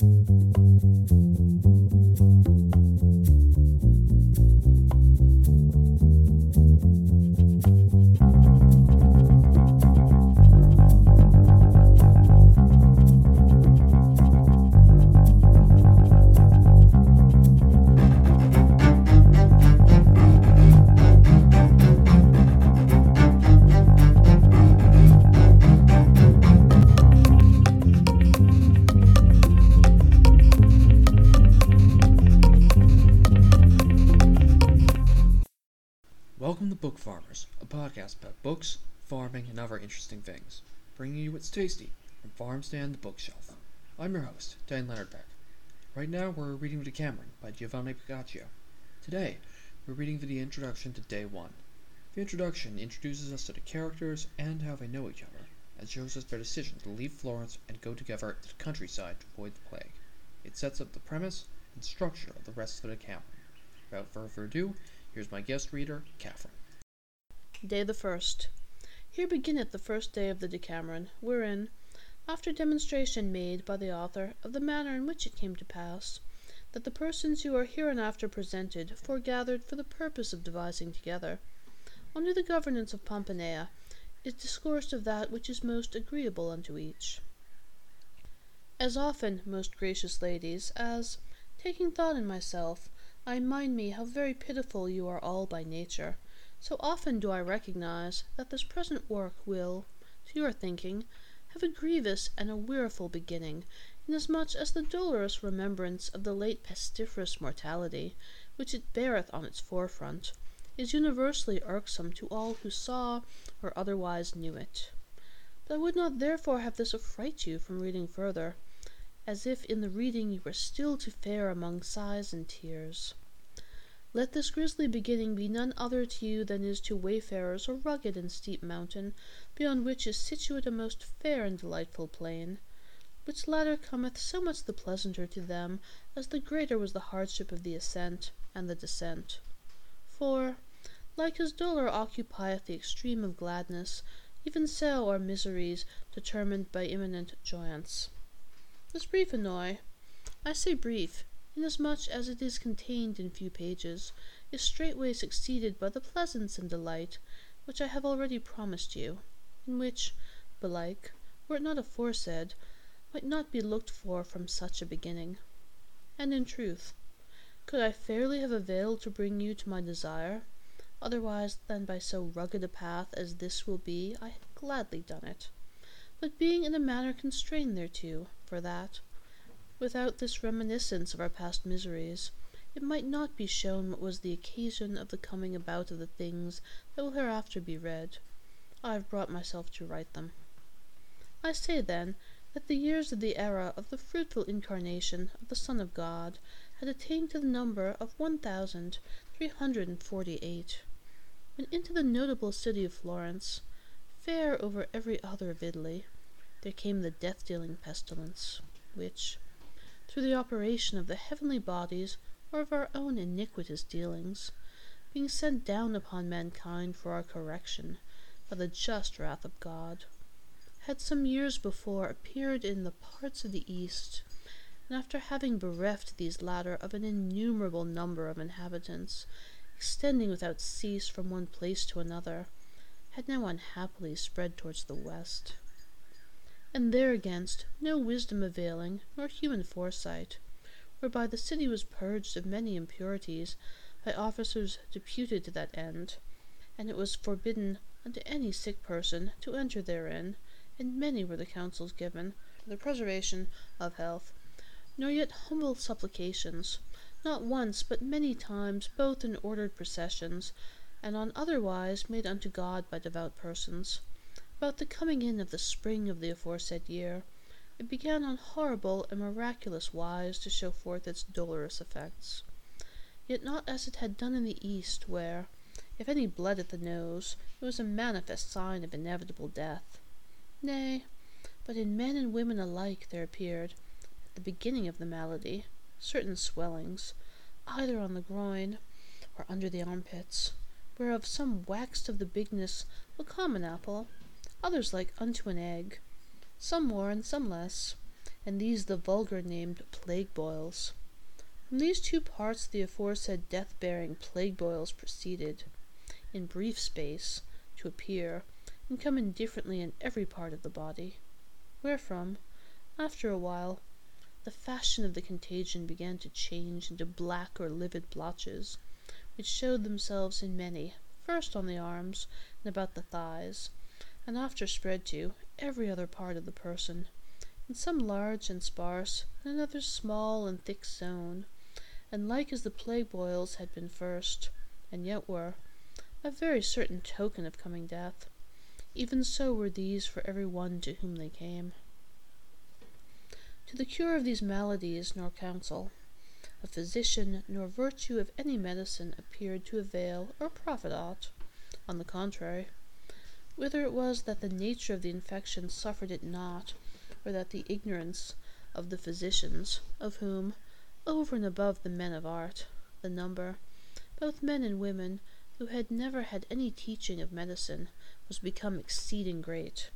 Welcome interesting things, bringing you what's tasty from farm stand to bookshelf. I'm your host, Dan Leonard Beck. Right now, we're reading The Decameron by Giovanni Boccaccio. Today, we're reading the introduction to Day 1. The introduction introduces us to the characters and how they know each other, and shows us their decision to leave Florence and go together to the countryside to avoid the plague. It sets up the premise and structure of the rest of the Decameron. Without further ado, Here's my guest reader, Catherine. Day the first. Here beginneth the first day of the Decameron, wherein, after demonstration made by the author of the manner in which it came to pass, that the persons who are hereinafter presented foregathered for the purpose of devising together, under the governance of Pampinea, is discoursed of that which is most agreeable unto each. As often, most gracious ladies, as, taking thought in myself, I mind me how very pitiful you are all by nature, so often do I recognize that this present work will, to your thinking, have a grievous and a weariful beginning, inasmuch as the dolorous remembrance of the late pestiferous mortality, which it beareth on its forefront, is universally irksome to all who saw or otherwise knew it. But I would not therefore have this affright you from reading further as if in the reading you were still to fare among sighs and tears. Let this grisly beginning be none other to you than is to wayfarers a rugged and steep mountain, beyond which is situate a most fair and delightful plain, which latter cometh so much the pleasanter to them as the greater was the hardship of the ascent and the descent. For, like as dolour occupieth the extreme of gladness, even so are miseries determined by imminent joyance. This brief annoy I say brief, inasmuch as it is contained in few pages, is straightway succeeded by the pleasance and delight which I have already promised you, and which, belike, were it not aforesaid, might not be looked for from such a beginning. And in truth, could I fairly have availed to bring you to my desire, otherwise than by so rugged a path as this will be, I had gladly done it but being in a manner constrained thereto, for that, without this reminiscence of our past miseries, it might not be shown what was the occasion of the coming about of the things that will hereafter be read, I have brought myself to write them. I say, then, that the years of the era of the fruitful incarnation of the Son of God had attained to the number of one thousand three hundred and forty-eight, when into the notable city of Florence, fair over every other of Italy, there came the death-dealing pestilence, which, through the operation of the heavenly bodies or of our own iniquitous dealings, being sent down upon mankind for our correction by the just wrath of God, had some years before appeared in the parts of the East, and after having bereft these latter of an innumerable number of inhabitants, extending without cease from one place to another, had now unhappily spread towards the west. And thereagainst no wisdom availing, nor human foresight, whereby the city was purged of many impurities by officers deputed to that end, and it was forbidden unto any sick person to enter therein, and many were the counsels given for the preservation of health, nor yet humble supplications, not once but many times, both in ordered processions, and on other wise made unto God by devout persons, about the coming in of the spring of the aforesaid year, it began on horrible and miraculous wise to show forth its dolorous effects. Yet not as it had done in the East, where, if any bled at the nose, it was a manifest sign of inevitable death. Nay, but in men and women alike there appeared, at the beginning of the malady, certain swellings, either on the groin or under the armpits, whereof some waxed of the bigness of a common apple, others like unto an egg, some more and some less, and these the vulgar named plague boils. From these two parts the aforesaid death bearing plague boils proceeded, in brief space, to appear, and come indifferently in every part of the body. Wherefrom, after a while, the fashion of the contagion began to change into black or livid blotches, which showed themselves in many, first on the arms and about the thighs, and after spread to every other part of the person, in some large and sparse, and in others small and thick sown, and like as the plague boils had been first, and yet were, a very certain token of coming death, even so were these for every one to whom they came. To the cure of these maladies nor counsel a physician nor virtue of any medicine appeared to avail or profit aught. On the contrary, whether it was that the nature of the infection suffered it not, or that the ignorance of the physicians, of whom, over and above the men of art, the number, both men and women, who had never had any teaching of medicine, was become exceeding great,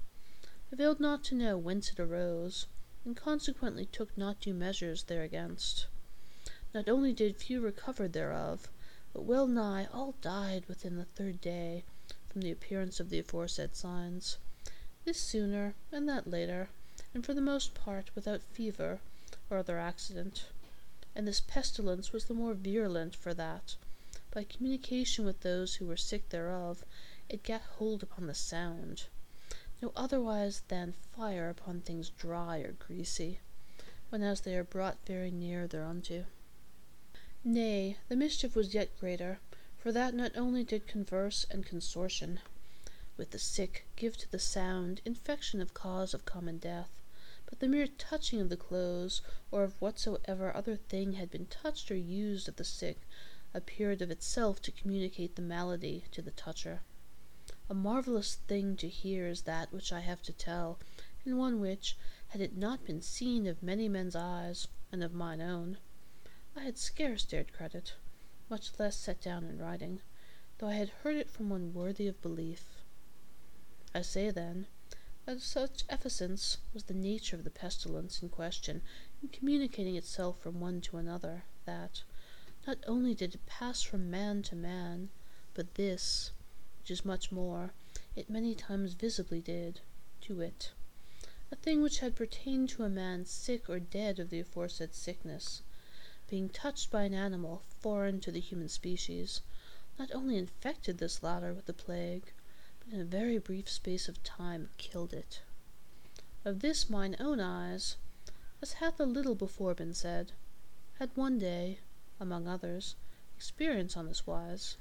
availed not to know whence it arose, and consequently took not due measures thereagainst. Not only did few recover thereof, but well nigh all died within the third day from the appearance of the aforesaid signs, this sooner and that later, and for the most part without fever or other accident. And this pestilence was the more virulent for that, by communication with those who were sick thereof, it gat hold upon the sound, no otherwise than fire upon things dry or greasy, whenas they are brought very near thereunto. Nay, the mischief was yet greater, for that not only did converse and consortion with the sick give to the sound infection of cause of common death, but the mere touching of the clothes, or of whatsoever other thing had been touched or used of the sick, appeared of itself to communicate the malady to the toucher. A marvellous thing to hear is that which I have to tell, and one which, had it not been seen of many men's eyes, and of mine own, I had scarce dared credit, much less set down in writing, though I had heard it from one worthy of belief. I say, then, that such effervescence was the nature of the pestilence in question in communicating itself from one to another, that, not only did it pass from man to man, but this, which is much more, it many times visibly did, to wit, a thing which had pertained to a man sick or dead of the aforesaid sickness, being touched by an animal foreign to the human species, not only infected this latter with the plague, but in a very brief space of time killed it. Of this mine own eyes, as hath a little before been said, had one day, among others, experience on this wise,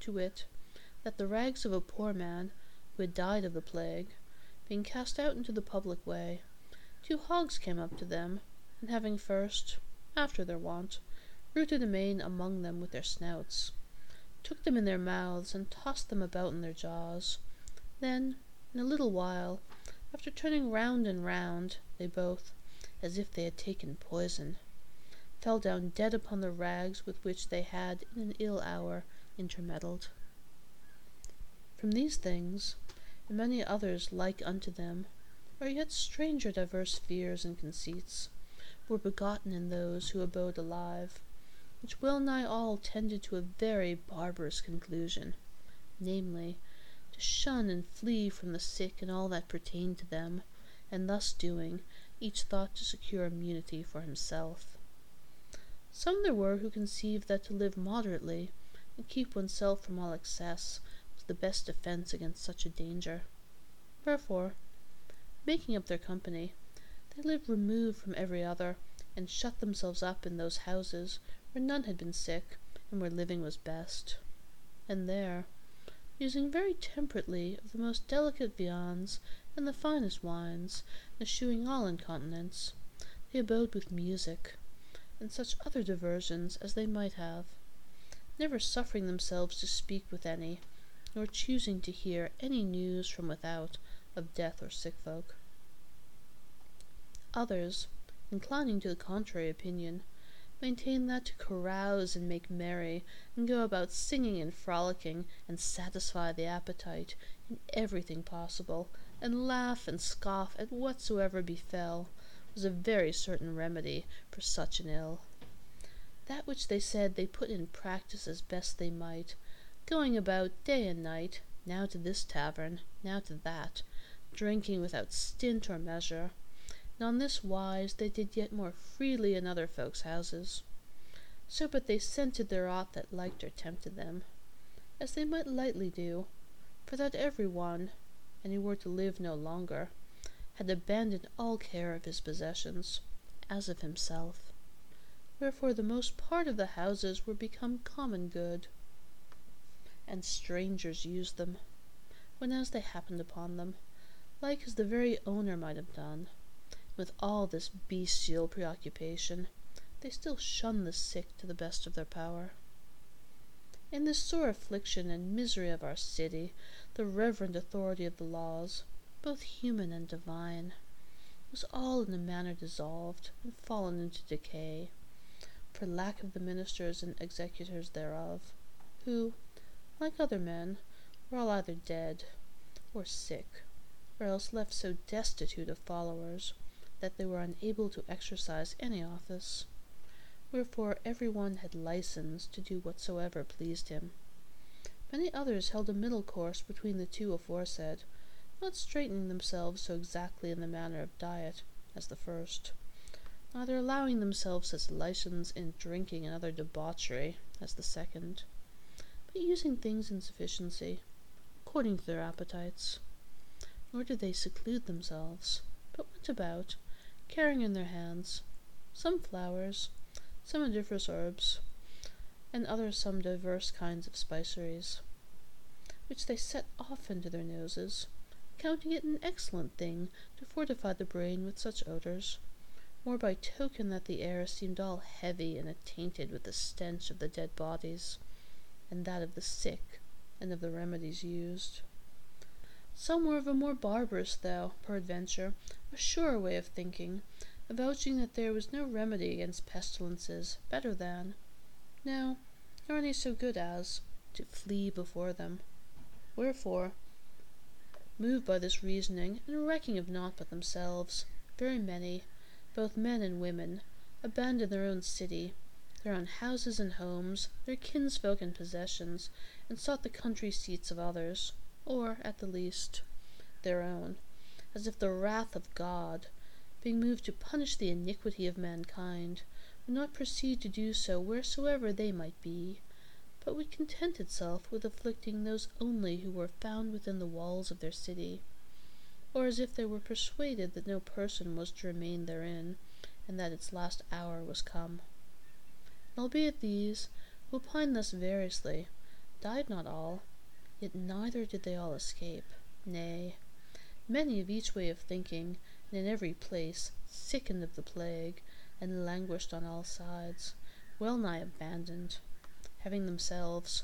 to wit, that the rags of a poor man, who had died of the plague, being cast out into the public way, two hogs came up to them, and having first, after their wont, rooted amain among them with their snouts, took them in their mouths, and tossed them about in their jaws. Then, in a little while, after turning round and round, they both, as if they had taken poison, fell down dead upon the rags with which they had in an ill hour intermeddled. From these things, and many others like unto them, are yet stranger diverse fears and conceits, were begotten in those who abode alive, which well nigh all tended to a very barbarous conclusion, namely, to shun and flee from the sick and all that pertained to them, and thus doing, each thought to secure immunity for himself. Some there were who conceived that to live moderately and keep oneself from all excess was the best defence against such a danger. Wherefore, making up their company, they lived removed from every other, and shut themselves up in those houses where none had been sick, and where living was best. And there, using very temperately of the most delicate viands and the finest wines, eschewing all incontinence, they abode with music, and such other diversions as they might have, never suffering themselves to speak with any, nor choosing to hear any news from without of death or sick folk. Others, inclining to the contrary opinion, maintain that to carouse and make merry, and go about singing and frolicking, and satisfy the appetite in everything possible, and laugh and scoff at whatsoever befell, was a very certain remedy for such an ill. That which they said they put in practice as best they might, going about day and night, now to this tavern, now to that, drinking without stint or measure, and on this wise they did yet more freely in other folks' houses. So but they scented there aught that liked or tempted them, as they might lightly do, for that every one, and who were to live no longer, had abandoned all care of his possessions, as of himself. Wherefore the most part of the houses were become common good, and strangers used them, whenas they happened upon them, like as the very owner might have done. With all this bestial preoccupation, they still shun the sick to the best of their power. In this sore affliction and misery of our city, the reverend authority of the laws, both human and divine, was all in a manner dissolved and fallen into decay, for lack of the ministers and executors thereof, who, like other men, were all either dead or sick, or else left so destitute of followers that they were unable to exercise any office wherefore every one had license to do whatsoever pleased him. Many others held a middle course between the two aforesaid, not straitening themselves so exactly in the manner of diet as the first, neither allowing themselves such license in drinking and other debauchery as the second, but using things in sufficiency, according to their appetites. Nor did they seclude themselves, but went about, carrying in their hands some flowers, some odoriferous herbs, and other some diverse kinds of spiceries, which they set often to their noses, counting it an excellent thing to fortify the brain with such odours, more by token that the air seemed all heavy and attainted with the stench of the dead bodies, and that of the sick, and of the remedies used. Some were of a more barbarous, though, peradventure, a surer way of thinking, avouching that there was no remedy against pestilences better than, no, nor any so good as, to flee before them. Wherefore, moved by this reasoning, and recking of naught but themselves, very many, both men and women, abandoned their own city, their own houses and homes, their kinsfolk and possessions, and sought the country seats of others, or, at the least, their own, as if the wrath of God being moved to punish the iniquity of mankind, would not proceed to do so wheresoever they might be, but would content itself with afflicting those only who were found within the walls of their city, or as if they were persuaded that no person was to remain therein, and that its last hour was come. And albeit these, who opined thus variously, died not all, yet neither did they all escape; nay, many of each way of thinking and in every place, sickened of the plague, and languished on all sides, well nigh abandoned, having themselves,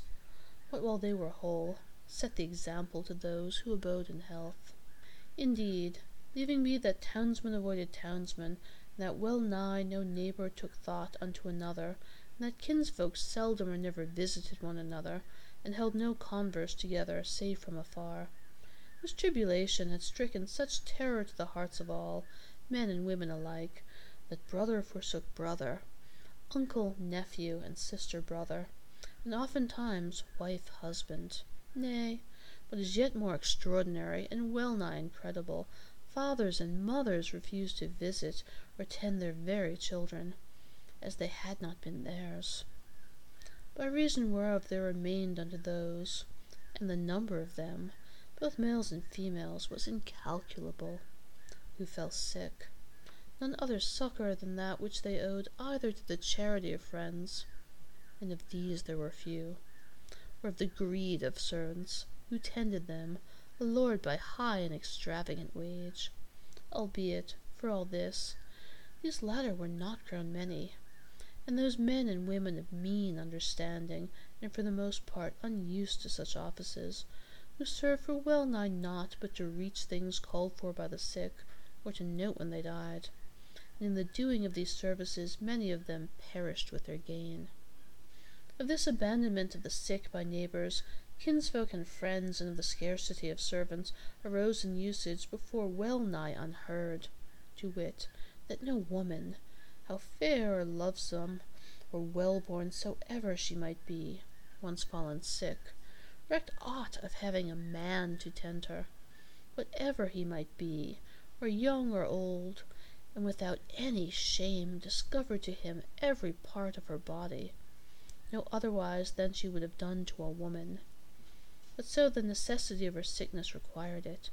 what while they were whole, set the example to those who abode in health. Indeed, leaving be that townsman avoided townsman, that well nigh no neighbour took thought unto another, and that kinsfolk seldom or never visited one another, and held no converse together save from afar, whose tribulation had stricken such terror to the hearts of all, men and women alike, that brother forsook brother, uncle nephew, and sister brother, and oftentimes wife husband; nay, what is yet more extraordinary and well nigh incredible, fathers and mothers refused to visit or tend their very children, as they had not been theirs; by reason whereof there remained unto those, and the number of them both males and females, was incalculable, who fell sick, none other succour than that which they owed either to the charity of friends, and of these there were few, or of the greed of servants, who tended them, allured by high and extravagant wage; albeit, for all this, these latter were not grown many, and those men and women of mean understanding, and for the most part unused to such offices who served for well nigh naught but to reach things called for by the sick, or to note when they died; and in the doing of these services many of them perished with their gain. Of this abandonment of the sick by neighbours, kinsfolk, and friends, and of the scarcity of servants, arose an usage before well nigh unheard, to wit, that no woman, how fair or lovesome or well-born soever she might be, once fallen sick, recked aught of having a man to tend her, whatever he might be, or young or old, and without any shame discovered to him every part of her body, no otherwise than she would have done to a woman. But so the necessity of her sickness required it,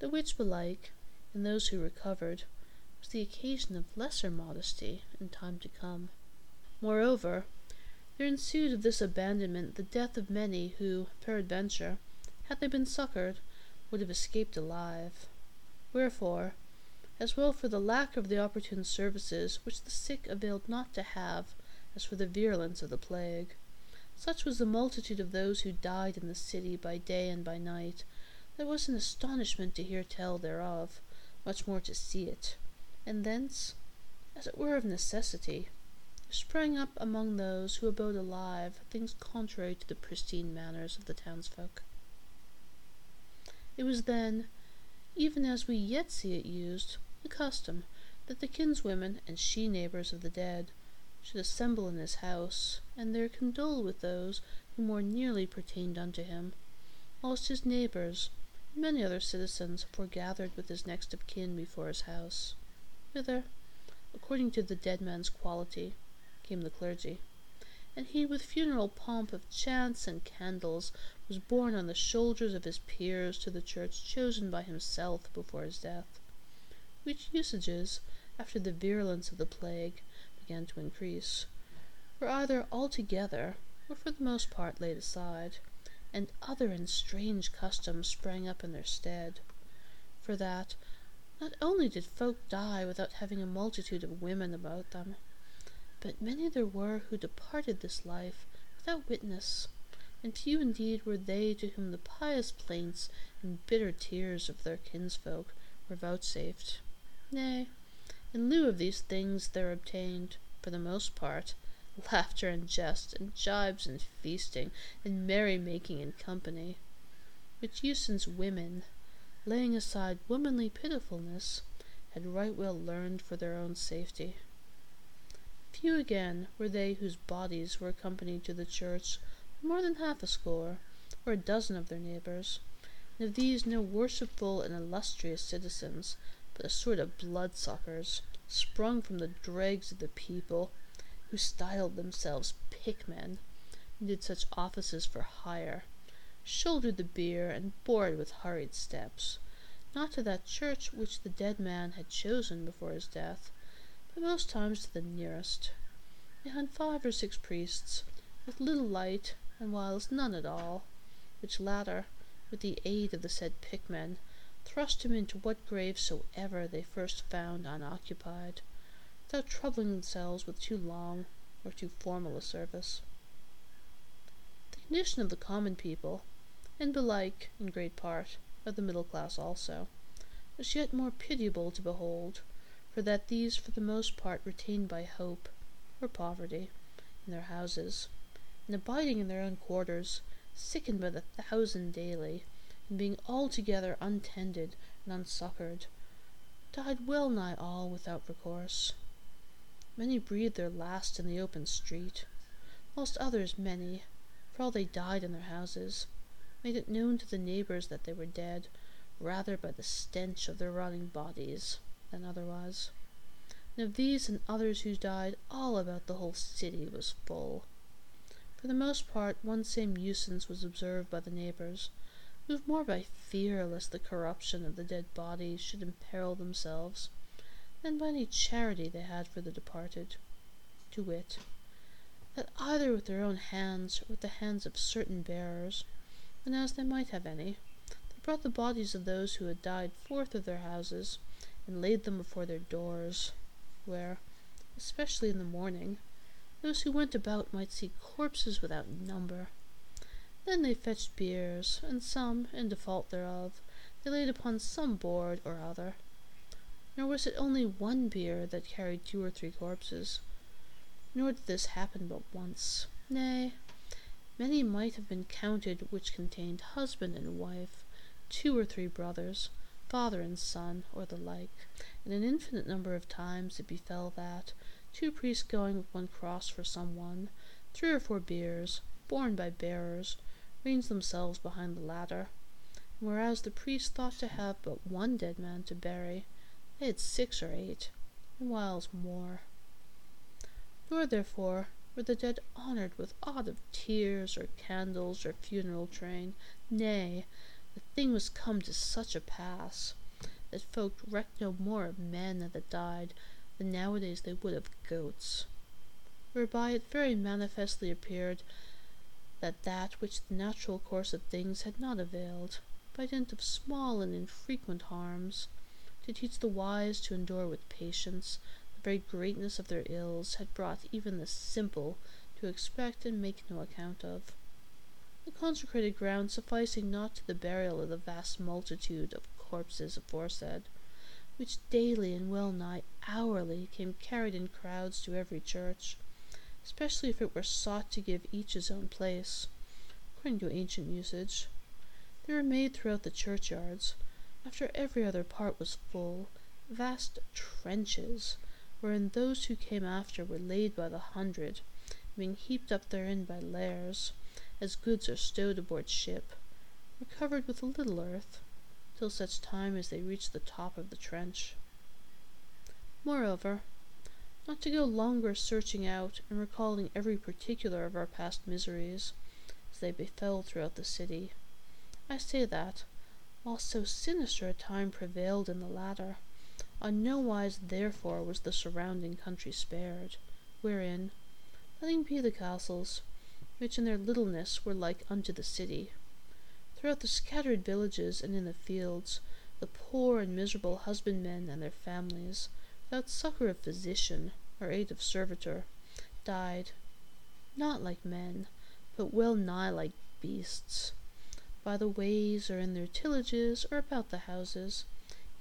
the which belike, in those who recovered, was the occasion of lesser modesty in time to come. Moreover, there ensued of this abandonment the death of many who, peradventure, had they been succoured, would have escaped alive. Wherefore, as well for the lack of the opportune services which the sick availed not to have, as for the virulence of the plague, such was the multitude of those who died in the city by day and by night, that it was an astonishment to hear tell thereof, much more to see it, and thence, as it were of necessity, sprang up among those who abode alive things contrary to the pristine manners of the townsfolk. It was then, even as we yet see it used, the custom that the kinswomen and she neighbors of the dead should assemble in his house, and there condole with those who more nearly pertained unto him, whilst his neighbors and many other citizens foregathered with his next of kin before his house, whither, according to the dead man's quality, came the clergy, and he with funeral pomp of chants and candles was borne on the shoulders of his peers to the church chosen by himself before his death, which usages, after the virulence of the plague, began to increase, were either altogether, or for the most part laid aside, and other and strange customs sprang up in their stead. For that, not only did folk die without having a multitude of women about them, but many there were who departed this life without witness, and few indeed were they to whom the pious plaints and bitter tears of their kinsfolk were vouchsafed. Nay, in lieu of these things there obtained, for the most part, laughter and jest, and jibes and feasting, and merry-making in company, which Uson's women, laying aside womanly pitifulness, had right well learned for their own safety. Few again were they whose bodies were accompanied to the church more than half a score, or a dozen of their neighbors, and of these no worshipful and illustrious citizens, but a sort of bloodsuckers, sprung from the dregs of the people, who styled themselves pickmen, and did such offices for hire, shouldered the bier, and bore it with hurried steps, not to that church which the dead man had chosen before his death, but most times to the nearest. Had five or six priests, with little light, and whiles none at all, which latter, with the aid of the said pickmen, thrust him into what grave soever they first found unoccupied, without troubling themselves with too long or too formal a service. The condition of the common people, and belike, in great part, of the middle class also, was yet more pitiable to behold, for that these for the most part retained by hope, or poverty, in their houses, and abiding in their own quarters, sickened by the thousand daily, and being altogether untended and unsuccoured, died well nigh all without recourse. Many breathed their last in the open street, whilst others many, for all they died in their houses, made it known to the neighbors that they were dead, rather by the stench of their rotting bodies than otherwise. And of these and others who died, all about the whole city was full. For the most part, one same nuisance was observed by the neighbors, moved more by fear lest the corruption of the dead bodies should imperil themselves, than by any charity they had for the departed, to wit, that either with their own hands or with the hands of certain bearers, and as they might have any, they brought the bodies of those who had died forth of their houses, and laid them before their doors, where, especially in the morning, those who went about might see corpses without number. Then they fetched biers, and some, in default thereof, they laid upon some board or other. Nor was it only one bier that carried two or three corpses, nor did this happen but once. Nay, many might have been counted which contained husband and wife, two or three brothers, father and son, or the like, and an infinite number of times it befell that, two priests going with one cross for some one, three or four biers, borne by bearers, ranged themselves behind the latter, and whereas the priests thought to have but one dead man to bury, they had six or eight, and whiles more. Nor therefore were the dead honoured with aught of tears or candles or funeral train, nay, the thing was come to such a pass that folk recked no more of men that had died than nowadays they would of goats, whereby it very manifestly appeared that that which the natural course of things had not availed, by dint of small and infrequent harms, to teach the wise to endure with patience very greatness of their ills, had brought even the simple to expect and make no account of the consecrated ground sufficing not to the burial of the vast multitude of corpses aforesaid, which daily and well nigh hourly came carried in crowds to every church, especially if it were sought to give each his own place, according to ancient usage. They were made throughout the churchyards, after every other part was full, vast trenches, wherein those who came after were laid by the hundred, being heaped up therein by layers as goods are stowed aboard ship, were covered with a little earth, till such time as they reached the top of the trench. Moreover, not to go longer searching out and recalling every particular of our past miseries, as they befell throughout the city, I say that, while so sinister a time prevailed in the latter, on no wise therefore was the surrounding country spared, wherein, letting be the castles, which in their littleness were like unto the city. Throughout the scattered villages and in the fields, the poor and miserable husbandmen and their families, without succor of physician or aid of servitor, died, not like men, but well nigh like beasts, by the ways or in their tillages or about the houses,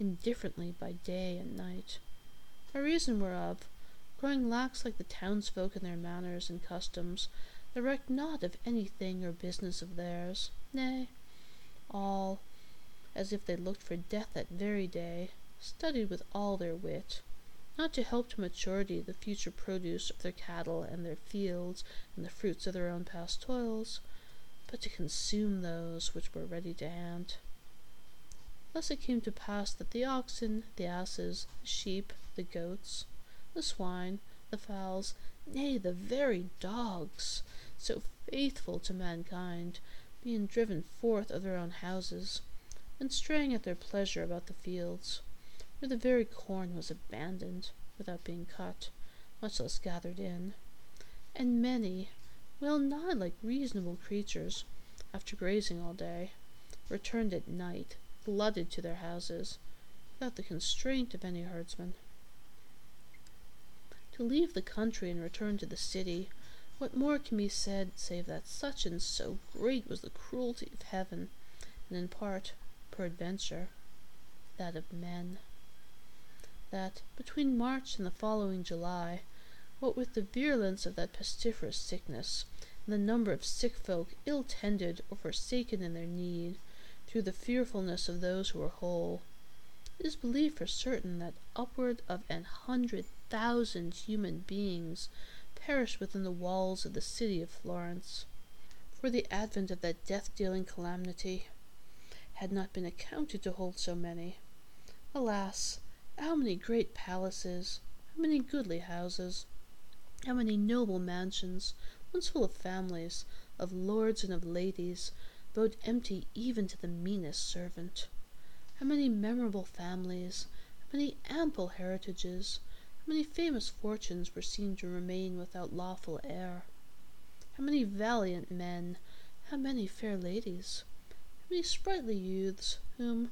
indifferently by day and night. By reason whereof, growing lax like the townsfolk in their manners and customs, they recked not of any thing or business of theirs, nay, all, as if they looked for death that very day, studied with all their wit, not to help to maturity the future produce of their cattle and their fields and the fruits of their own past toils, but to consume those which were ready to hand. Thus it came to pass that the oxen, the asses, the sheep, the goats, the swine, the fowls, nay, the very dogs, so faithful to mankind, being driven forth of their own houses, and straying at their pleasure about the fields, where the very corn was abandoned, without being cut, much less gathered in, and many, well nigh like reasonable creatures, after grazing all day, returned at night, blooded to their houses, without the constraint of any herdsman. To leave the country and return to the city what more can be said save that such and so great was the cruelty of heaven, and in part, peradventure, that of men, that between March and the following July, what with the virulence of that pestiferous sickness, and the number of sick folk ill tended or forsaken in their need, through the fearfulness of those who were whole, it is believed for certain that upward of an hundred thousand human beings perished within the walls of the city of Florence. For the advent of that death dealing calamity had not been accounted to hold so many. Alas, how many great palaces, how many goodly houses, how many noble mansions, once full of families, of lords and of ladies, bowed empty even to the meanest servant. How many memorable families, how many ample heritages, how many famous fortunes were seen to remain without lawful heir? How many valiant men, how many fair ladies, how many sprightly youths, whom,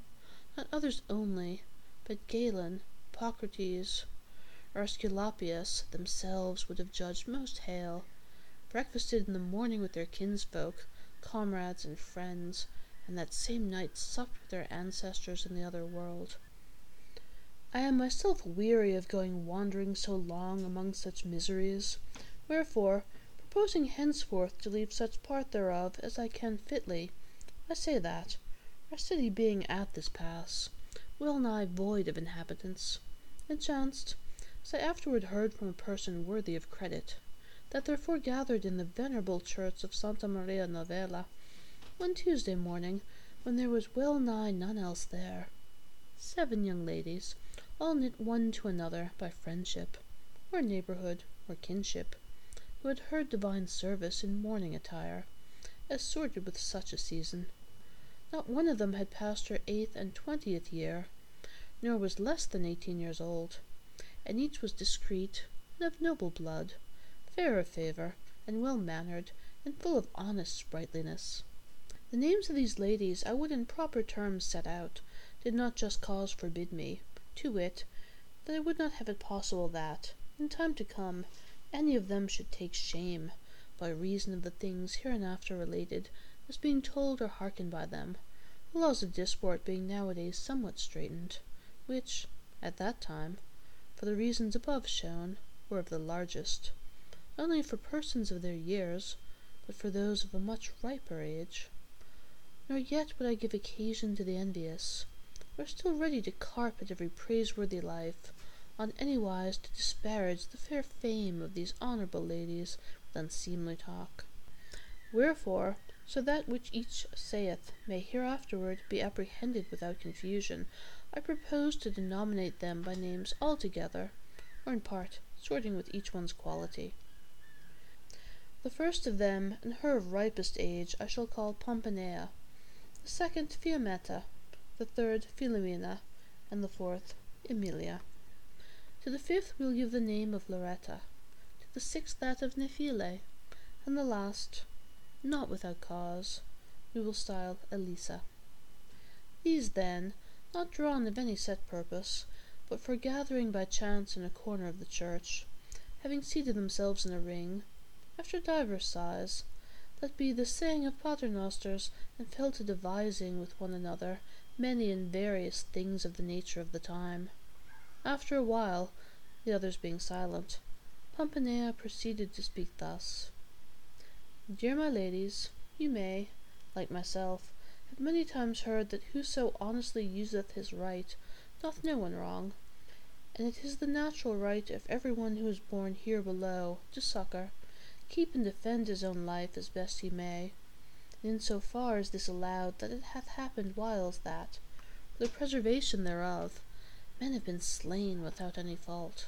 not others only, but Galen, Hippocrates, or Aesculapius themselves would have judged most hale, breakfasted in the morning with their kinsfolk, comrades, and friends, and that same night supped with their ancestors in the other world. I am myself weary of going wandering so long among such miseries, wherefore, proposing henceforth to leave such part thereof as I can fitly, I say that, our city being at this pass, well nigh void of inhabitants. It chanced, as I afterward heard from a person worthy of credit, that there foregathered in the venerable church of Santa Maria Novella, one Tuesday morning, when there was well nigh none else there, seven young ladies, all knit one to another by friendship, or neighborhood, or kinship, who had heard divine service in mourning attire, as sorted with such a season. Not one of them had passed her eighth and twentieth year, nor was less than eighteen years old, and each was discreet and of noble blood, fair of favour, and well mannered, and full of honest sprightliness. The names of these ladies I would in proper terms set out, did not just cause forbid me, to wit, that I would not have it possible that, in time to come, any of them should take shame, by reason of the things hereinafter related, as being told or hearkened by them, the laws of disport being nowadays somewhat straitened, which, at that time, for the reasons above shown, were of the largest, not only for persons of their years, but for those of a much riper age. Nor yet would I give occasion to the envious, who are still ready to carp at every praiseworthy life, on any wise to disparage the fair fame of these honourable ladies with unseemly talk. Wherefore, so that which each saith may hereafterward be apprehended without confusion, I propose to denominate them by names altogether, or in part, sorting with each one's quality. The first of them, in her ripest age, I shall call Pampinea, the second Fiammetta, the third Filomena, and the fourth Emilia. To the fifth we'll give the name of Lauretta, to the sixth that of Neifile, and the last, not without cause, we will style Elisa. These, then, not drawn of any set purpose, but foregathering by chance in a corner of the church, having seated themselves in a ring, after divers sighs, that be the saying of paternosters, and fell to devising with one another many and various things of the nature of the time. After a while, the others being silent, Pampinea proceeded to speak thus: Dear my ladies, you may, like myself, have many times heard that whoso honestly useth his right doth no one wrong, and it is the natural right of every one who is born here below to succour, keep and defend his own life as best he may, and in so far is this allowed that it hath happened whiles that, for the preservation thereof, men have been slain without any fault.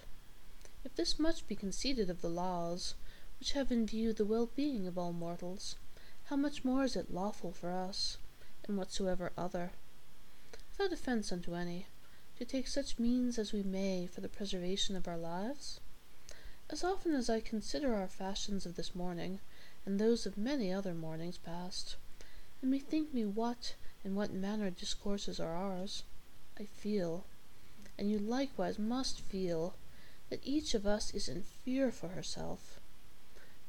If this much be conceded of the laws, which have in view the well-being of all mortals, how much more is it lawful for us, and whatsoever other, without offence unto any, to take such means as we may for the preservation of our lives? As often as I consider our fashions of this morning, and those of many other mornings past, and bethink me what and what manner discourses are ours, I feel, and you likewise must feel, that each of us is in fear for herself.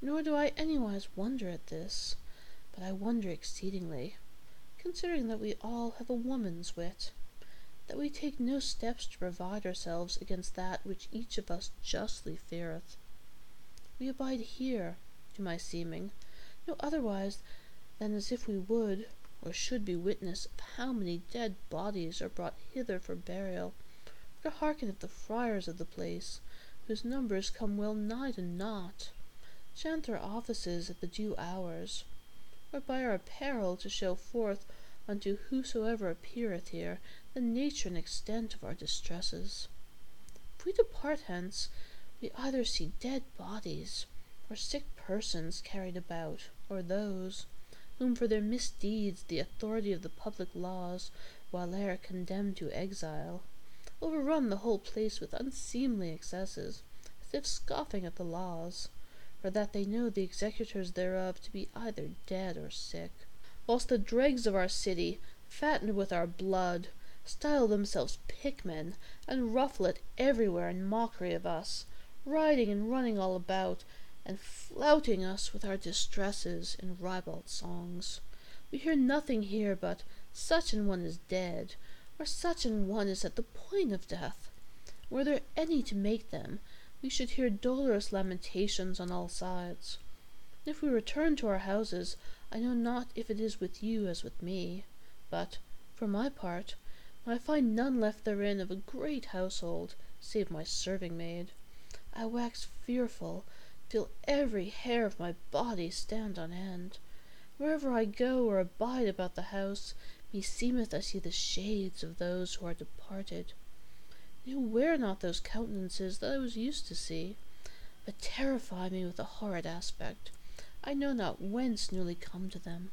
Nor do I anywise wonder at this, but I wonder exceedingly, considering that we all have a woman's wit, that we take no steps to provide ourselves against that which each of us justly feareth. We abide here, to my seeming, no otherwise than as if we would or should be witness of how many dead bodies are brought hither for burial, or to hearken at the friars of the place, whose numbers come well nigh to naught chant their offices at the due hours, or by our apparel to show forth unto whosoever appeareth here the nature and extent of our distresses. If we depart hence, we either see dead bodies, or sick persons carried about, or those, whom for their misdeeds the authority of the public laws, whilere condemned to exile, overrun the whole place with unseemly excesses, as if scoffing at the laws for that they know the executors thereof to be either dead or sick. Whilst the dregs of our city, fattened with our blood, style themselves pickmen, and ruffle it everywhere in mockery of us, riding and running all about, and flouting us with our distresses in ribald songs. We hear nothing here but such an one is dead, or such an one is at the point of death. Were there any to make them, we should hear dolorous lamentations on all sides. If we return to our houses, I know not if it is with you as with me, but, for my part, I find none left therein of a great household, save my serving maid, I wax fearful, feel every hair of my body stand on end. Wherever I go or abide about the house, meseemeth I see the shades of those who are departed, who wear not those countenances that I was used to see, but terrify me with a horrid aspect, I know not whence newly come to them.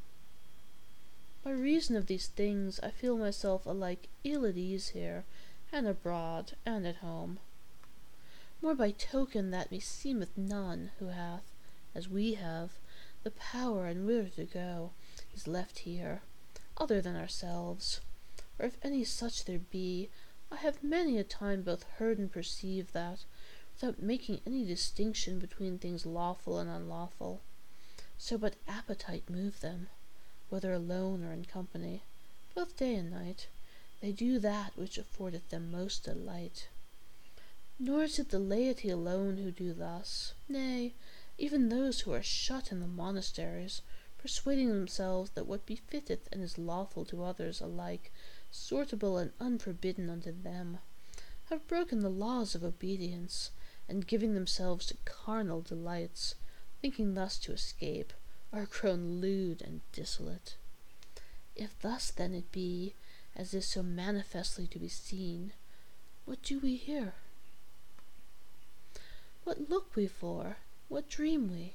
By reason of these things I feel myself alike ill at ease here, and abroad, and at home. More by token that meseemeth none who hath, as we have, the power and whither to go, is left here, other than ourselves. Or if any such there be, I have many a time both heard and perceived that, without making any distinction between things lawful and unlawful, so but appetite move them, whether alone or in company, both day and night, they do that which affordeth them most delight. Nor is it the laity alone who do thus, nay, even those who are shut in the monasteries, persuading themselves that what befitteth and is lawful to others alike, sortable and unforbidden unto them, have broken the laws of obedience, and giving themselves to carnal delights, thinking thus to escape, are grown lewd and dissolute. If thus then it be, as is so manifestly to be seen, what do we here? What look we for? What dream we?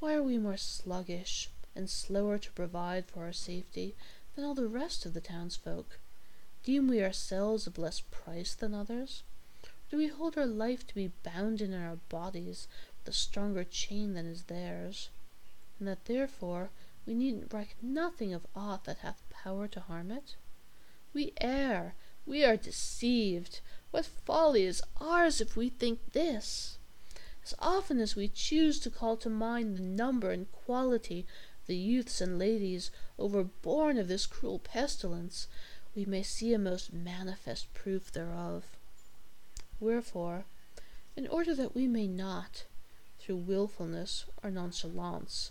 Why are we more sluggish and slower to provide for our safety than all the rest of the townsfolk? Deem we ourselves of less price than others? Do we hold our life to be bounden in our bodies a stronger chain than is theirs? and that therefore we need reck nothing of aught that hath power to harm it? We err, we are deceived. What folly is ours if we think this? As often as we choose to call to mind the number and quality of the youths and ladies overborne of this cruel pestilence, we may see a most manifest proof thereof. Wherefore, in order that we may not, through wilfulness or nonchalance,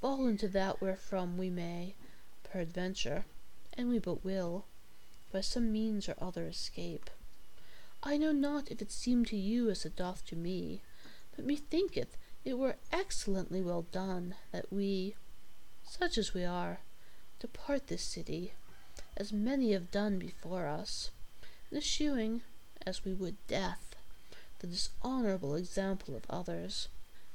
fall into that wherefrom we may, peradventure, and we but will, by some means or other escape. I know not if it seem to you as it doth to me, but methinketh it were excellently well done that we, such as we are, depart this city, as many have done before us, and eschewing, as we would death, the dishonourable example of others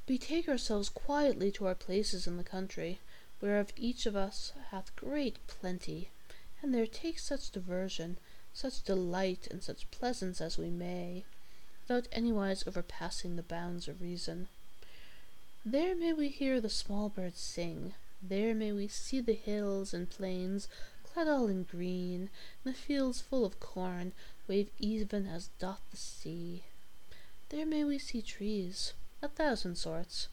betake ourselves quietly to our places in the country, whereof each of us hath great plenty, and there take such diversion, such delight, and such pleasance as we may, without anywise overpassing the bounds of reason. There may we hear the small birds sing, there may we see the hills and plains clad all in green, and the fields full of corn wave even as doth the sea. There may we see trees, a thousand sorts,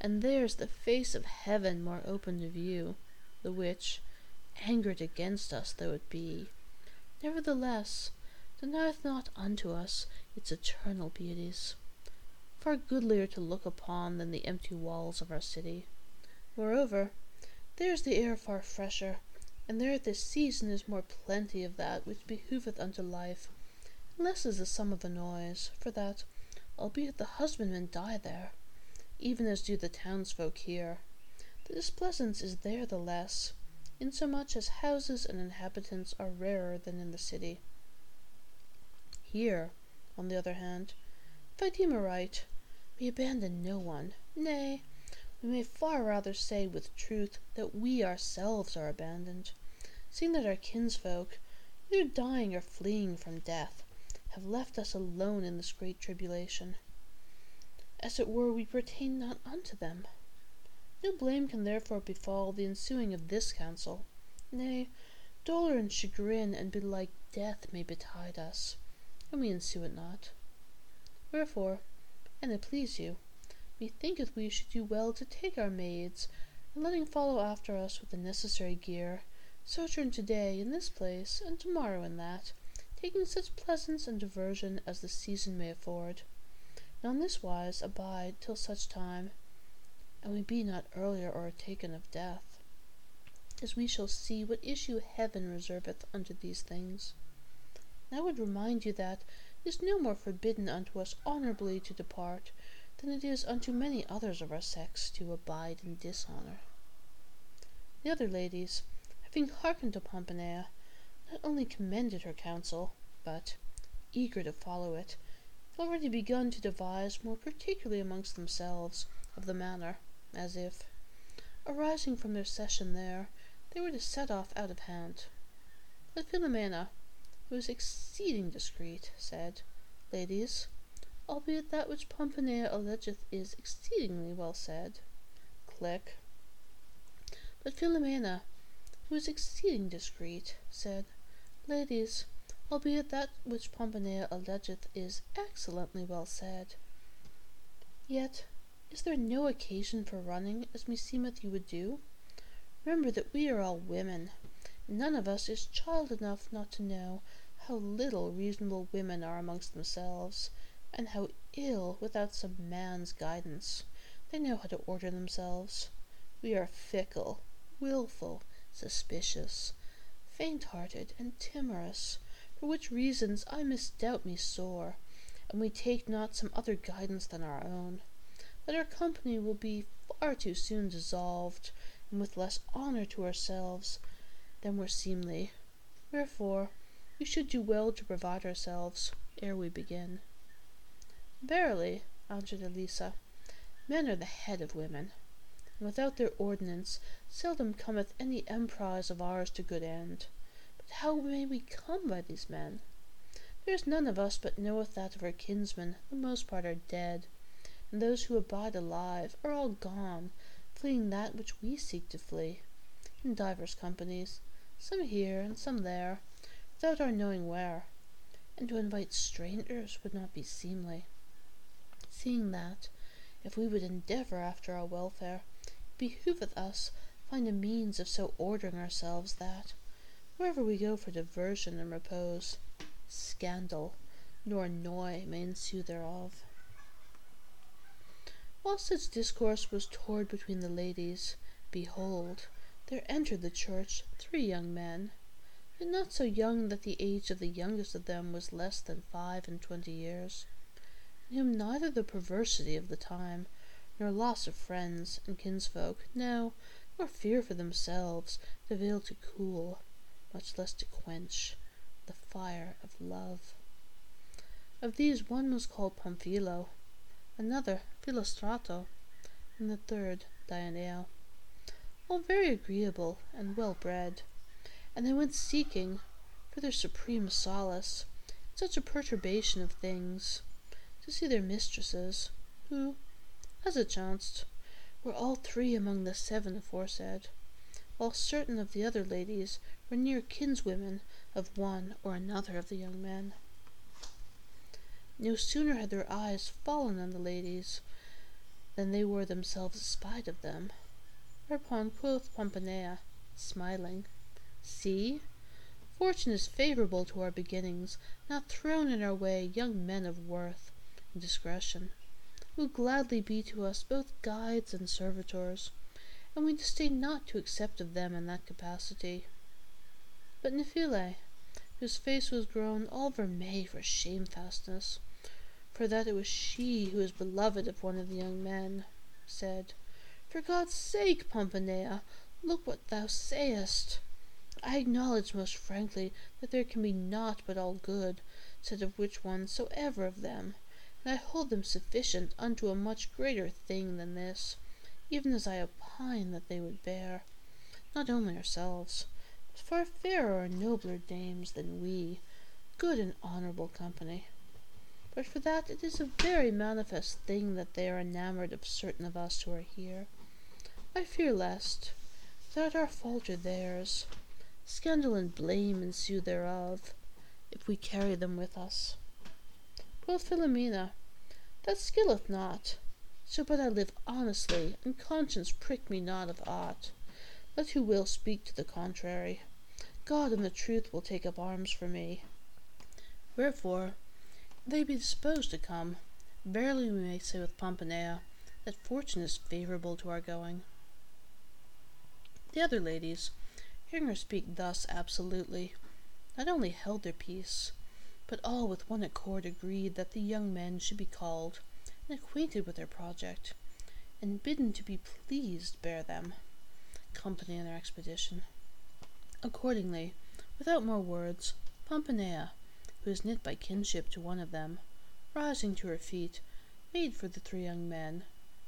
and there's the face of heaven more open to view, the which, angered against us though it be, nevertheless denieth not unto us its eternal beauties, far goodlier to look upon than the empty walls of our city. Moreover, there's the air far fresher, and there at this season is more plenty of that which behoveth unto life, and less is the sum of the noise, for that, albeit the husbandmen die there, even as do the townsfolk here. The displeasance is there the less, insomuch as houses and inhabitants are rarer than in the city. Here, on the other hand, if I deem aright, we abandon no one; nay, we may far rather say with truth that we ourselves are abandoned, seeing that our kinsfolk, either dying or fleeing from death, have left us alone in this great tribulation. As it were, we pertain not unto them. No blame can therefore befall the ensuing of this council. Nay, dolor and chagrin and belike death may betide us, and we ensue it not. Wherefore, an it please you, methinketh we should do well to take our maids, and letting follow after us with the necessary gear, sojourn to-day in this place, and to-morrow in that, taking such pleasance and diversion as the season may afford, and on this wise abide till such time, and we be not earlier o'ertaken of death. as we shall see what issue heaven reserveth unto these things. And I would remind you that it is no more forbidden unto us honourably to depart than it is unto many others of our sex to abide in dishonour. The other ladies, having hearkened to Pampinea, not only commended her counsel, but, eager to follow it, had already begun to devise more particularly amongst themselves of the manner, as if, arising from their session there, they were to set off out of hand. But Philomela, who was exceeding discreet, said, Ladies, albeit that which Pampinea allegeth is exceedingly well said. Click. But Philomela, who was exceeding discreet, said, Ladies, albeit that which Pampinea allegeth is excellently well said. Yet is there no occasion for running, as meseemeth you would do? Remember that we are all women, none of us is child enough not to know how little reasonable women are amongst themselves, and how ill, without some man's guidance, they know how to order themselves. We are fickle, wilful, suspicious, faint-hearted, and timorous, for which reasons I misdoubt me sore, and we take not some other guidance than our own, that our company will be far too soon dissolved, and with less honour to ourselves than were seemly. Wherefore we should do well to provide ourselves ere we begin. Verily, answered Elisa, men are the head of women, and without their ordinance seldom cometh any emprise of ours to good end. But how may we come by these men? There is none of us but knoweth that of our kinsmen the most part are dead, and those who abide alive are all gone, fleeing that which we seek to flee, in divers companies, some here and some there, without our knowing where, and to invite strangers would not be seemly seeing that, if we would endeavour after our welfare, it behoveth us find a means of so ordering ourselves that, wherever we go for diversion and repose, scandal nor annoy may ensue thereof. Whilst this discourse was toward between the ladies, behold, there entered the church three young men, yet not so young that the age of the youngest of them was less than five and twenty years in whom neither the perversity of the time, nor loss of friends and kinsfolk, no, nor fear for themselves, avail to cool, much less to quench, the fire of love. Of these one was called Pamphilo, another Philostrato, and the third Dioneo, all very agreeable and well bred, and they went seeking, for their supreme solace, in such a perturbation of things, to see their mistresses, who, as it chanced, were all three among the seven aforesaid, while certain of the other ladies were near kinswomen of one or another of the young men. No sooner had their eyes fallen on the ladies than they were themselves espied of them, whereupon quoth Pampinea, smiling, See, fortune is favourable to our beginnings, not thrown in our way young men of worth, and discretion, will gladly be to us both guides and servitors, and we disdain not to accept of them in that capacity. But Neifile, whose face was grown all vermeil for shamefastness, for that it was she who was beloved of one of the young men, said, For God's sake, Pampinea, look what thou sayest. I acknowledge most frankly that there can be naught but all good, said of which one soever of them, and I hold them sufficient unto a much greater thing than this, even as I opine that they would bear, not only ourselves, but far fairer and nobler dames than we, good and honourable company. But for that it is a very manifest thing that they are enamoured of certain of us who are here. I fear lest, that our fault or theirs, scandal and blame ensue thereof, if we carry them with us. Quoth Philomela, That skilleth not, so but I live honestly, and conscience prick me not of aught. Let who will speak to the contrary. God and the truth will take up arms for me. Wherefore, they be disposed to come, verily we may say with Pampinea that fortune is favourable to our going. The other ladies, hearing her speak thus absolutely, not only held their peace, but all with one accord agreed that the young men should be called and acquainted with their project, and bidden to be pleased bear them company in their expedition. Accordingly, without more words, Pampinea, who was knit by kinship to one of them, rising to her feet, made for the three young men,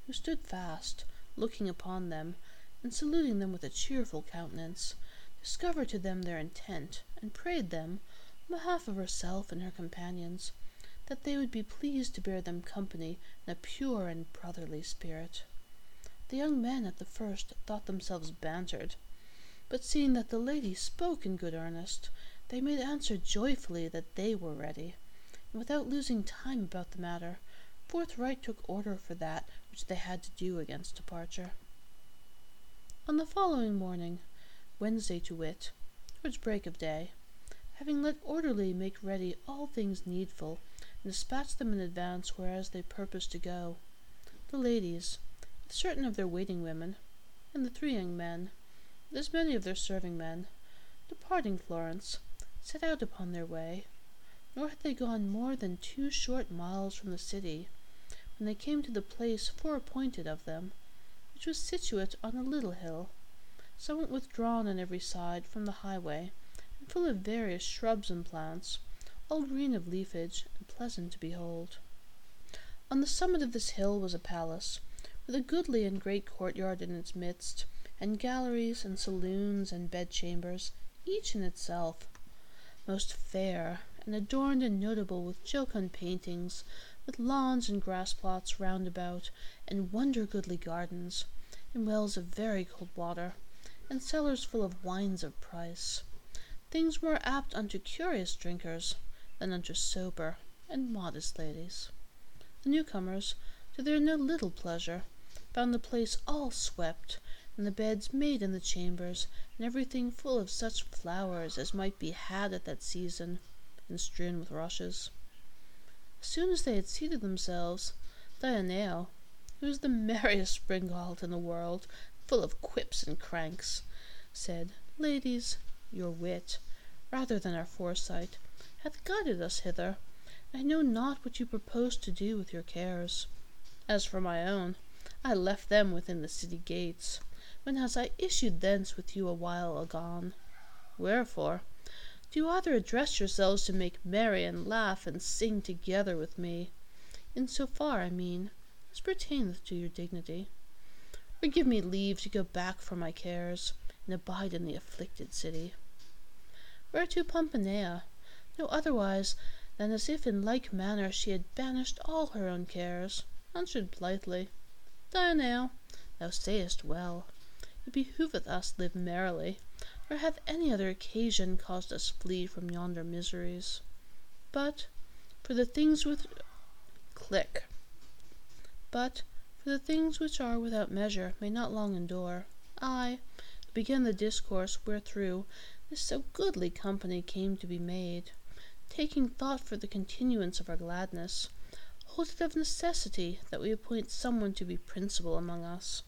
who stood fast, looking upon them, and saluting them with a cheerful countenance, discovered to them their intent, and prayed them, behalf of herself and her companions, that they would be pleased to bear them company in a pure and brotherly spirit. The young men at the first thought themselves bantered, but seeing that the lady spoke in good earnest, they made answer joyfully that they were ready, and without losing time about the matter, forthright took order for that which they had to do against departure. On the following morning, Wednesday to wit, towards break of day, having let orderly make ready all things needful, and dispatch them in advance whereas they purposed to go, the ladies, with certain of their waiting women, and the three young men, with as many of their serving men, departing Florence, set out upon their way, nor had they gone more than two short miles from the city, when they came to the place foreappointed of them, which was situate on a little hill, somewhat withdrawn on every side from the highway, full of various shrubs and plants, all green of leafage, and pleasant to behold. On the summit of this hill was a palace, with a goodly and great courtyard in its midst, and galleries, and saloons, and bedchambers, each in itself most fair, and adorned and notable with jocund paintings, with lawns and grass plots round about, and wonder goodly gardens, and wells of very cold water, and cellars full of wines of price, things more apt unto curious drinkers than unto sober and modest ladies. The newcomers, to their no little pleasure, found the place all swept, and the beds made in the chambers, and everything full of such flowers as might be had at that season, and strewn with rushes. As soon as they had seated themselves, Dioneo, who was the merriest springald in the world, full of quips and cranks, said, Ladies, your wit, rather than our foresight, hath guided us hither, I know not what you propose to do with your cares. As for my own, I left them within the city gates when as I issued thence with you a while agone. Wherefore, do either address yourselves to make merry and laugh and sing together with me, in so far, I mean, as pertaineth to your dignity, or give me leave to go back from my cares, and abide in the afflicted city. Whereto Pampinea, no otherwise than as if in like manner she had banished all her own cares, answered blithely, Dioneo, thou sayest well it behoveth us live merrily, nor hath any other occasion caused us flee from yonder miseries. But for the things which click. But for the things which are without measure may not long endure. I begin the discourse wherethrough so goodly company came to be made, taking thought for the continuance of our gladness, hold it of necessity that we appoint someone to be principal among us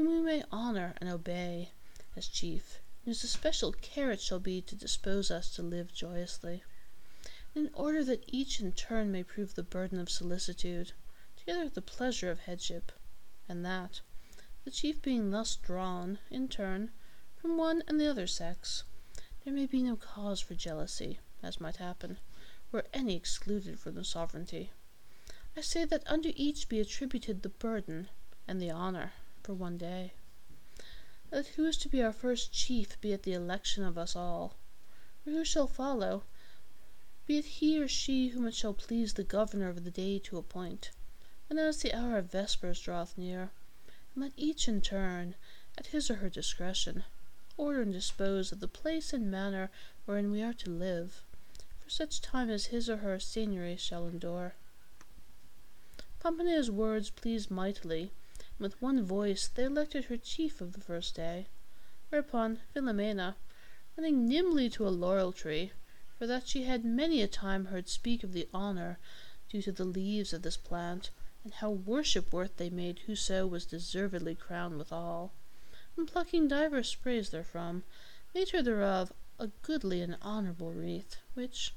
whom we may honor and obey as chief, whose especial care it shall be to dispose us to live joyously, in order that each in turn may prove the burden of solicitude, together with the pleasure of headship, and that, the chief being thus drawn, in turn, from one and the other sex, there may be no cause for jealousy, as might happen, were any excluded from the sovereignty. I say that unto each be attributed the burden and the honor for one day. Let who is to be our first chief be at the election of us all, or who shall follow, be it he or she whom it shall please the governor of the day to appoint, and as the hour of vespers draweth near, and let each in turn, at his or her discretion, order and dispose of the place and manner wherein we are to live, for such time as his or her seigneury shall endure. Pampinea's words pleased mightily, and with one voice they elected her chief of the first day, whereupon Filomena, running nimbly to a laurel tree, for that she had many a time heard speak of the honour due to the leaves of this plant, and how worship worth they made whoso was deservedly crowned withal, and plucking divers sprays therefrom, made her thereof a goodly and honourable wreath, which,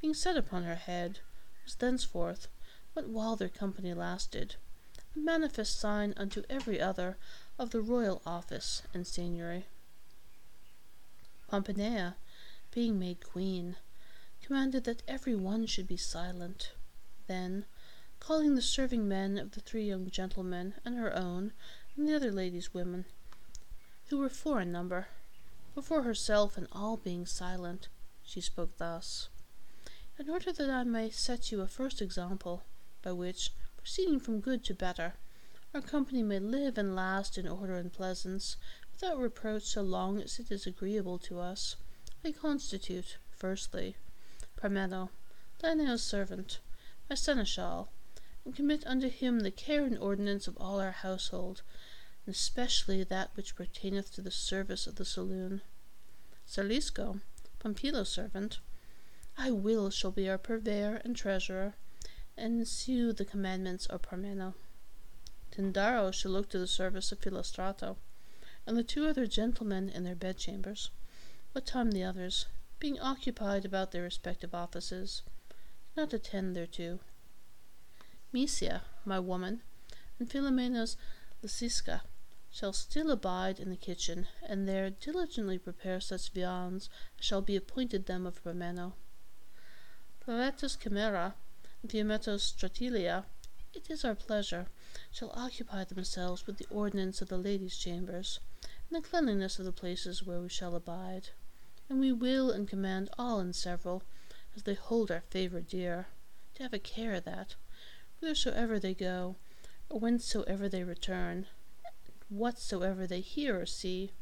being set upon her head, was thenceforth, what while their company lasted, a manifest sign unto every other of the royal office and seigneury. Pampinea, being made queen, commanded that every one should be silent. Then, calling the serving men of the three young gentlemen and her own and the other ladies' women, who were four in number, before herself and all being silent, she spoke thus: In order that I may set you a first example, by which, proceeding from good to better, our company may live and last in order and pleasance, without reproach so long as it is agreeable to us, I constitute, firstly, Parmeno, Dioneo's servant, my seneschal, and commit unto him the care and ordinance of all our household, especially that which pertaineth to the service of the saloon. Sirisco, Pamphilo's servant, I will shall be our purveyor and treasurer, and ensue the commandments of Parmeno. Tindaro shall look to the service of Philostrato, and the two other gentlemen in their bedchambers, what time the others, being occupied about their respective offices, not attend thereto. Mysia, my woman, and Filomena's Licisca shall still abide in the kitchen, and there diligently prepare such viands as shall be appointed them of Romano. Plevetus Chimera and Fiammetta's Stratilia, it is our pleasure, shall occupy themselves with the ordinance of the ladies' chambers, and the cleanliness of the places where we shall abide, and we will and command all and several, as they hold our favour dear, to have a care that, whithersoever they go, or whencesoever they return, whatsoever they hear or see,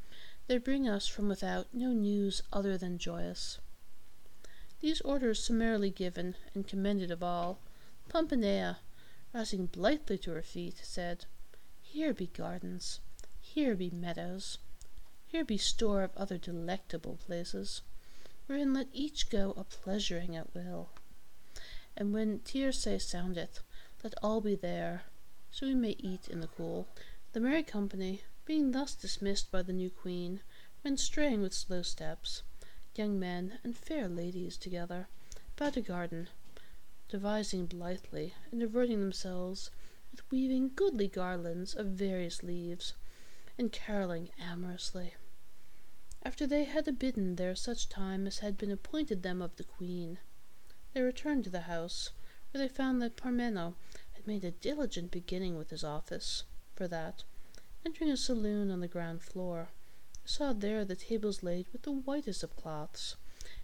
they bring us from without no news other than joyous. These orders summarily given and commended of all, Pampinea, rising blithely to her feet, said, Here be gardens, here be meadows, here be store of other delectable places, wherein let each go a pleasuring at will. And when tierce soundeth, let all be there, so we may eat in the cool. The merry company, being thus dismissed by the new queen, went straying with slow steps, young men and fair ladies together, about a garden, devising blithely and diverting themselves with weaving goodly garlands of various leaves, and carolling amorously. After they had abidden there such time as had been appointed them of the queen, they returned to the house, where they found that Parmeno had made a diligent beginning with his office for that, entering a saloon on the ground floor, I saw there the tables laid with the whitest of cloths,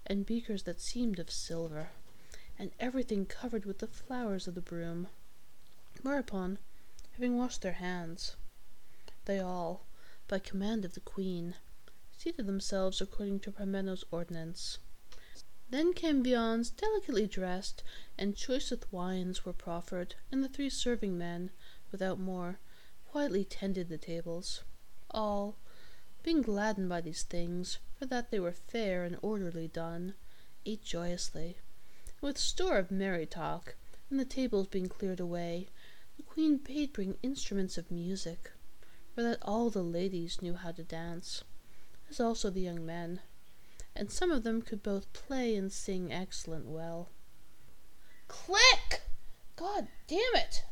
and beakers that seemed of silver, and everything covered with the flowers of the broom. Whereupon, having washed their hands, they all, by command of the queen, seated themselves according to Parmeno's ordinance. Then came viands delicately dressed, and choicest wines were proffered, and the three serving men, without more, quietly tended the tables. All, being gladdened by these things, for that they were fair and orderly done, ate joyously, with store of merry talk, and the tables being cleared away, the queen bade bring instruments of music, for that all the ladies knew how to dance, as also the young men, and some of them could both play and sing excellent well. Click! God damn it!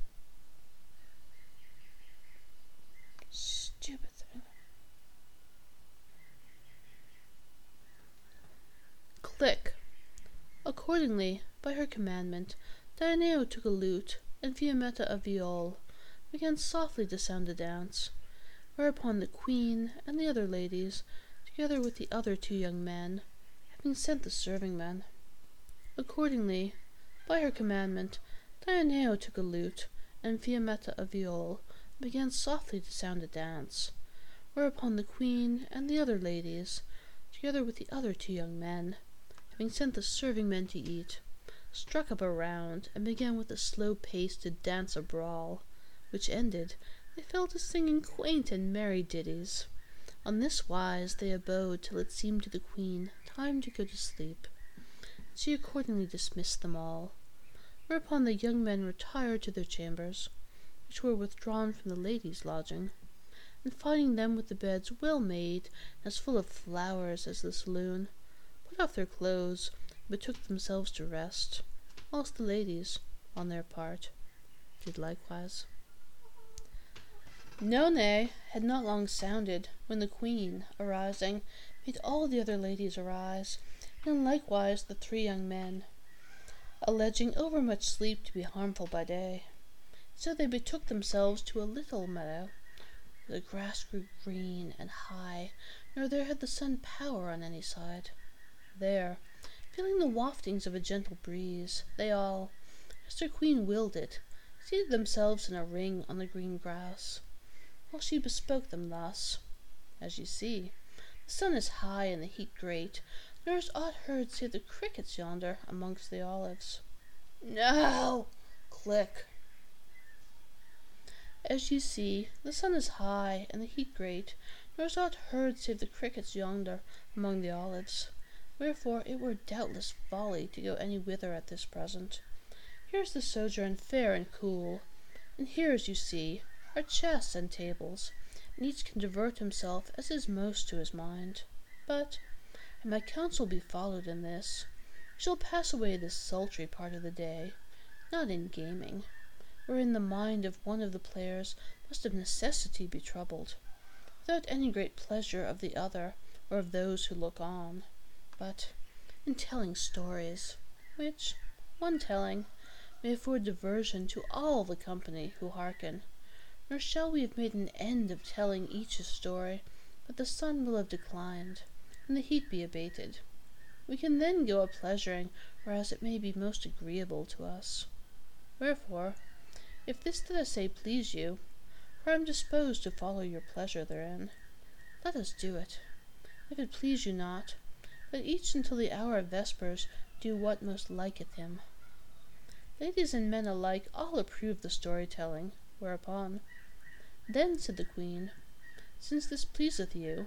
Stupid thing. Click. Accordingly, by her commandment, Danae took a lute, and Fiammetta a viol, began softly to sound a dance, whereupon the queen and the other ladies, together with the other two young men, having sent the serving men. Accordingly, by her commandment, Danae took a lute, and Fiammetta a viol, began softly to sound a dance, whereupon the queen and the other ladies, together with the other two young men, having sent the serving men to eat, struck up a round, and began with a slow pace to dance a brawl, which ended, they fell to singing quaint and merry ditties. On this wise they abode till it seemed to the queen time to go to sleep. She accordingly dismissed them all, whereupon the young men retired to their chambers which were withdrawn from the ladies' lodging, and finding them with the beds well made as full of flowers as the saloon, put off their clothes betook themselves to rest, whilst the ladies, on their part, did likewise. None had not long sounded when the queen, arising, made all the other ladies arise, and likewise the three young men, alleging overmuch sleep to be harmful by day. So they betook themselves to a little meadow, the grass grew green and high, nor there had the sun power on any side. There, feeling the waftings of a gentle breeze, they all, as their queen willed it, seated themselves in a ring on the green grass, while she bespoke them thus: As you see, the sun is high and the heat great, nor is aught heard save the crickets yonder amongst the olives. No! Click! As you see, the sun is high and the heat great, nor is aught heard save the crickets yonder among the olives. Wherefore it were doubtless folly to go any whither at this present. Here is the sojourn fair and cool, and here, as you see, are chests and tables, and each can divert himself as is most to his mind. But, and my counsel be followed in this, we shall pass away this sultry part of the day, not in gaming, wherein the mind of one of the players must of necessity be troubled, without any great pleasure of the other or of those who look on, but in telling stories, which, one telling, may afford diversion to all the company who hearken. Nor shall we have made an end of telling each a story, but the sun will have declined, and the heat be abated. We can then go a pleasuring whereas it may be most agreeable to us. Wherefore, if this that I say please you, for I am disposed to follow your pleasure therein, let us do it. If it please you not, let each until the hour of vespers do what most liketh him. Ladies and men alike all approved the story telling, whereupon, Then said the queen, Since this pleaseth you,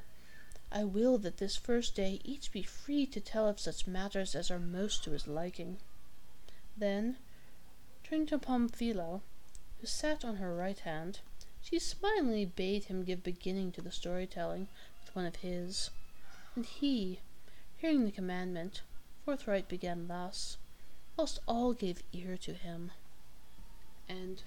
I will that this first day each be free to tell of such matters as are most to his liking. Then, turning to Pamphilo, who sat on her right hand, she smilingly bade him give beginning to the story telling with one of his, and he, hearing the commandment, forthright began thus, whilst all gave ear to him. End.